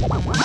Wow.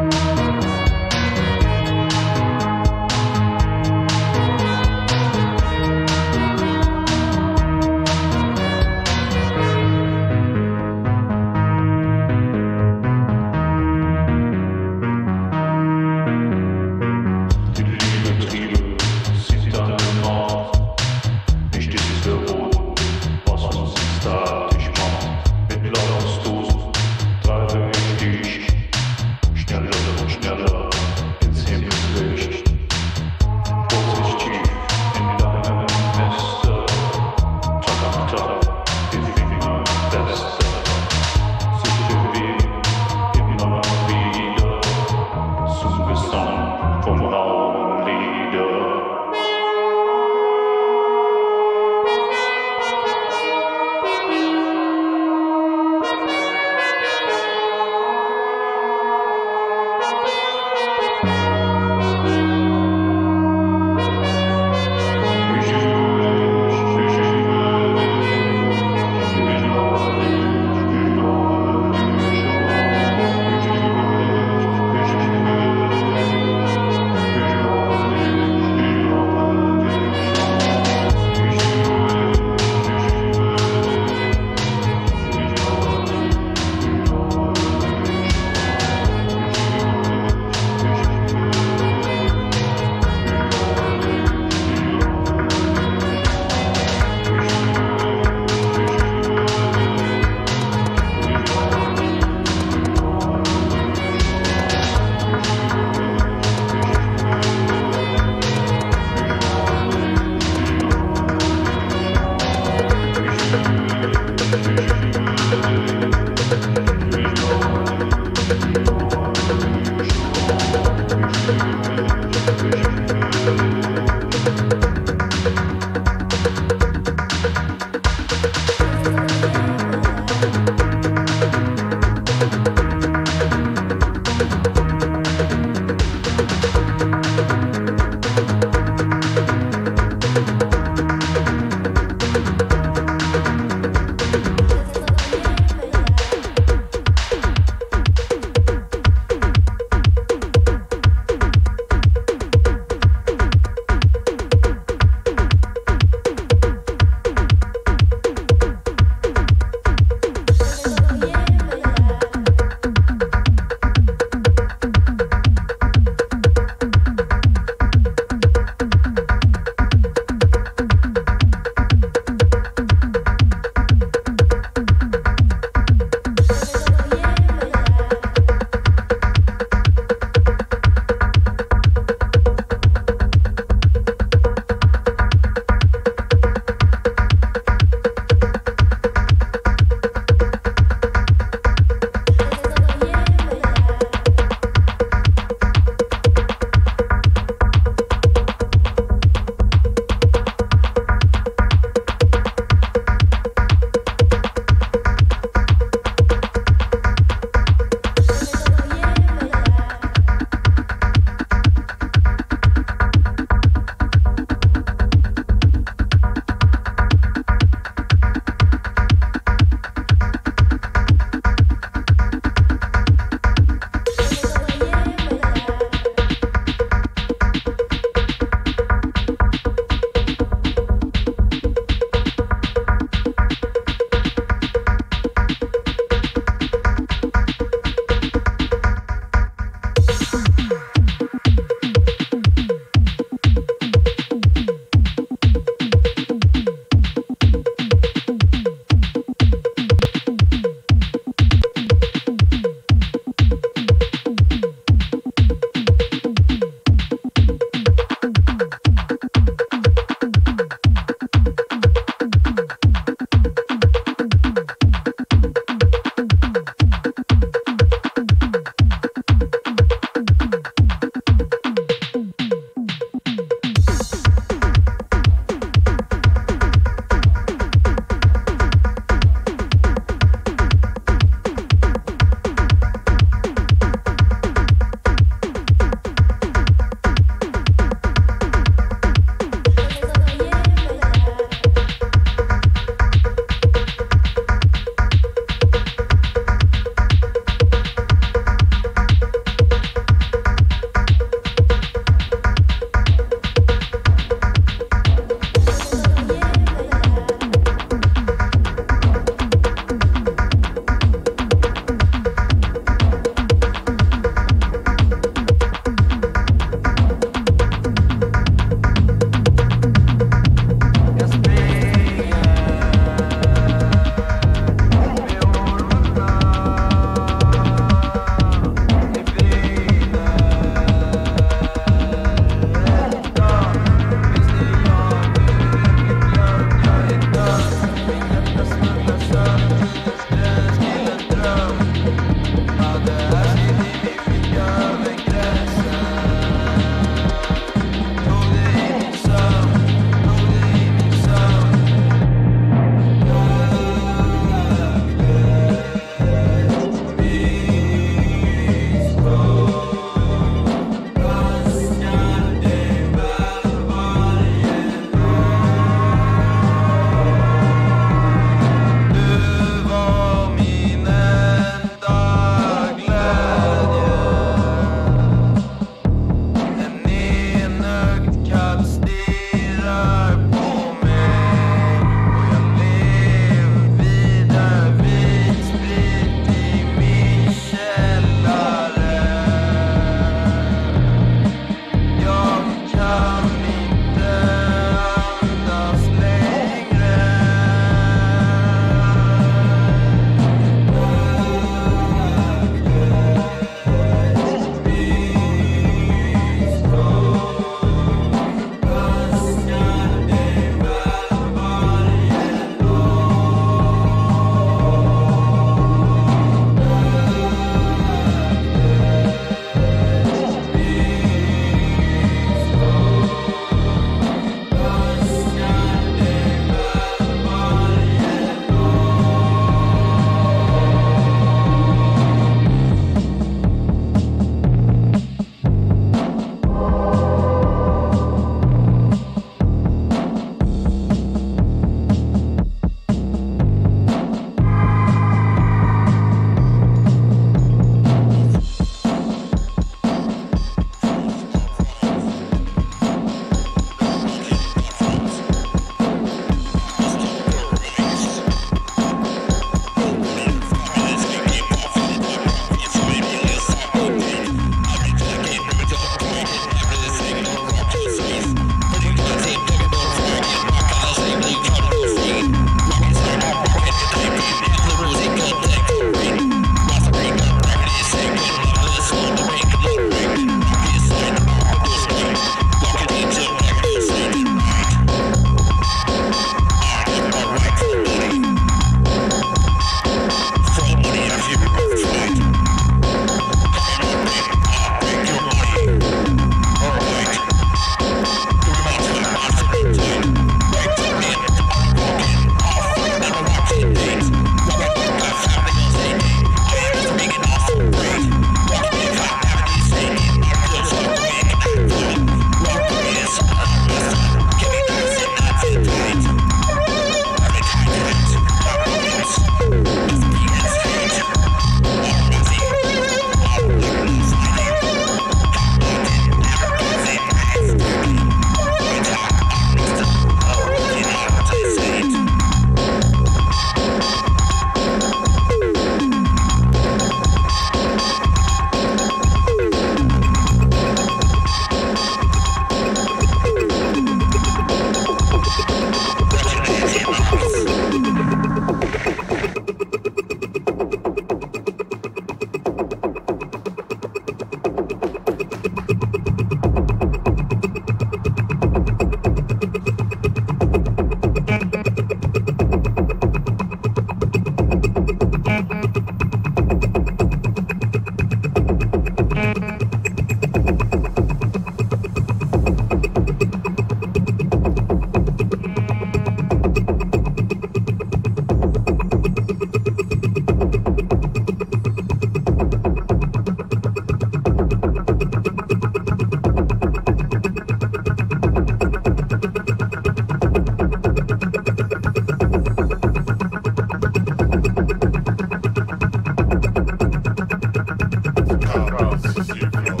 Thank you.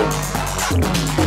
Música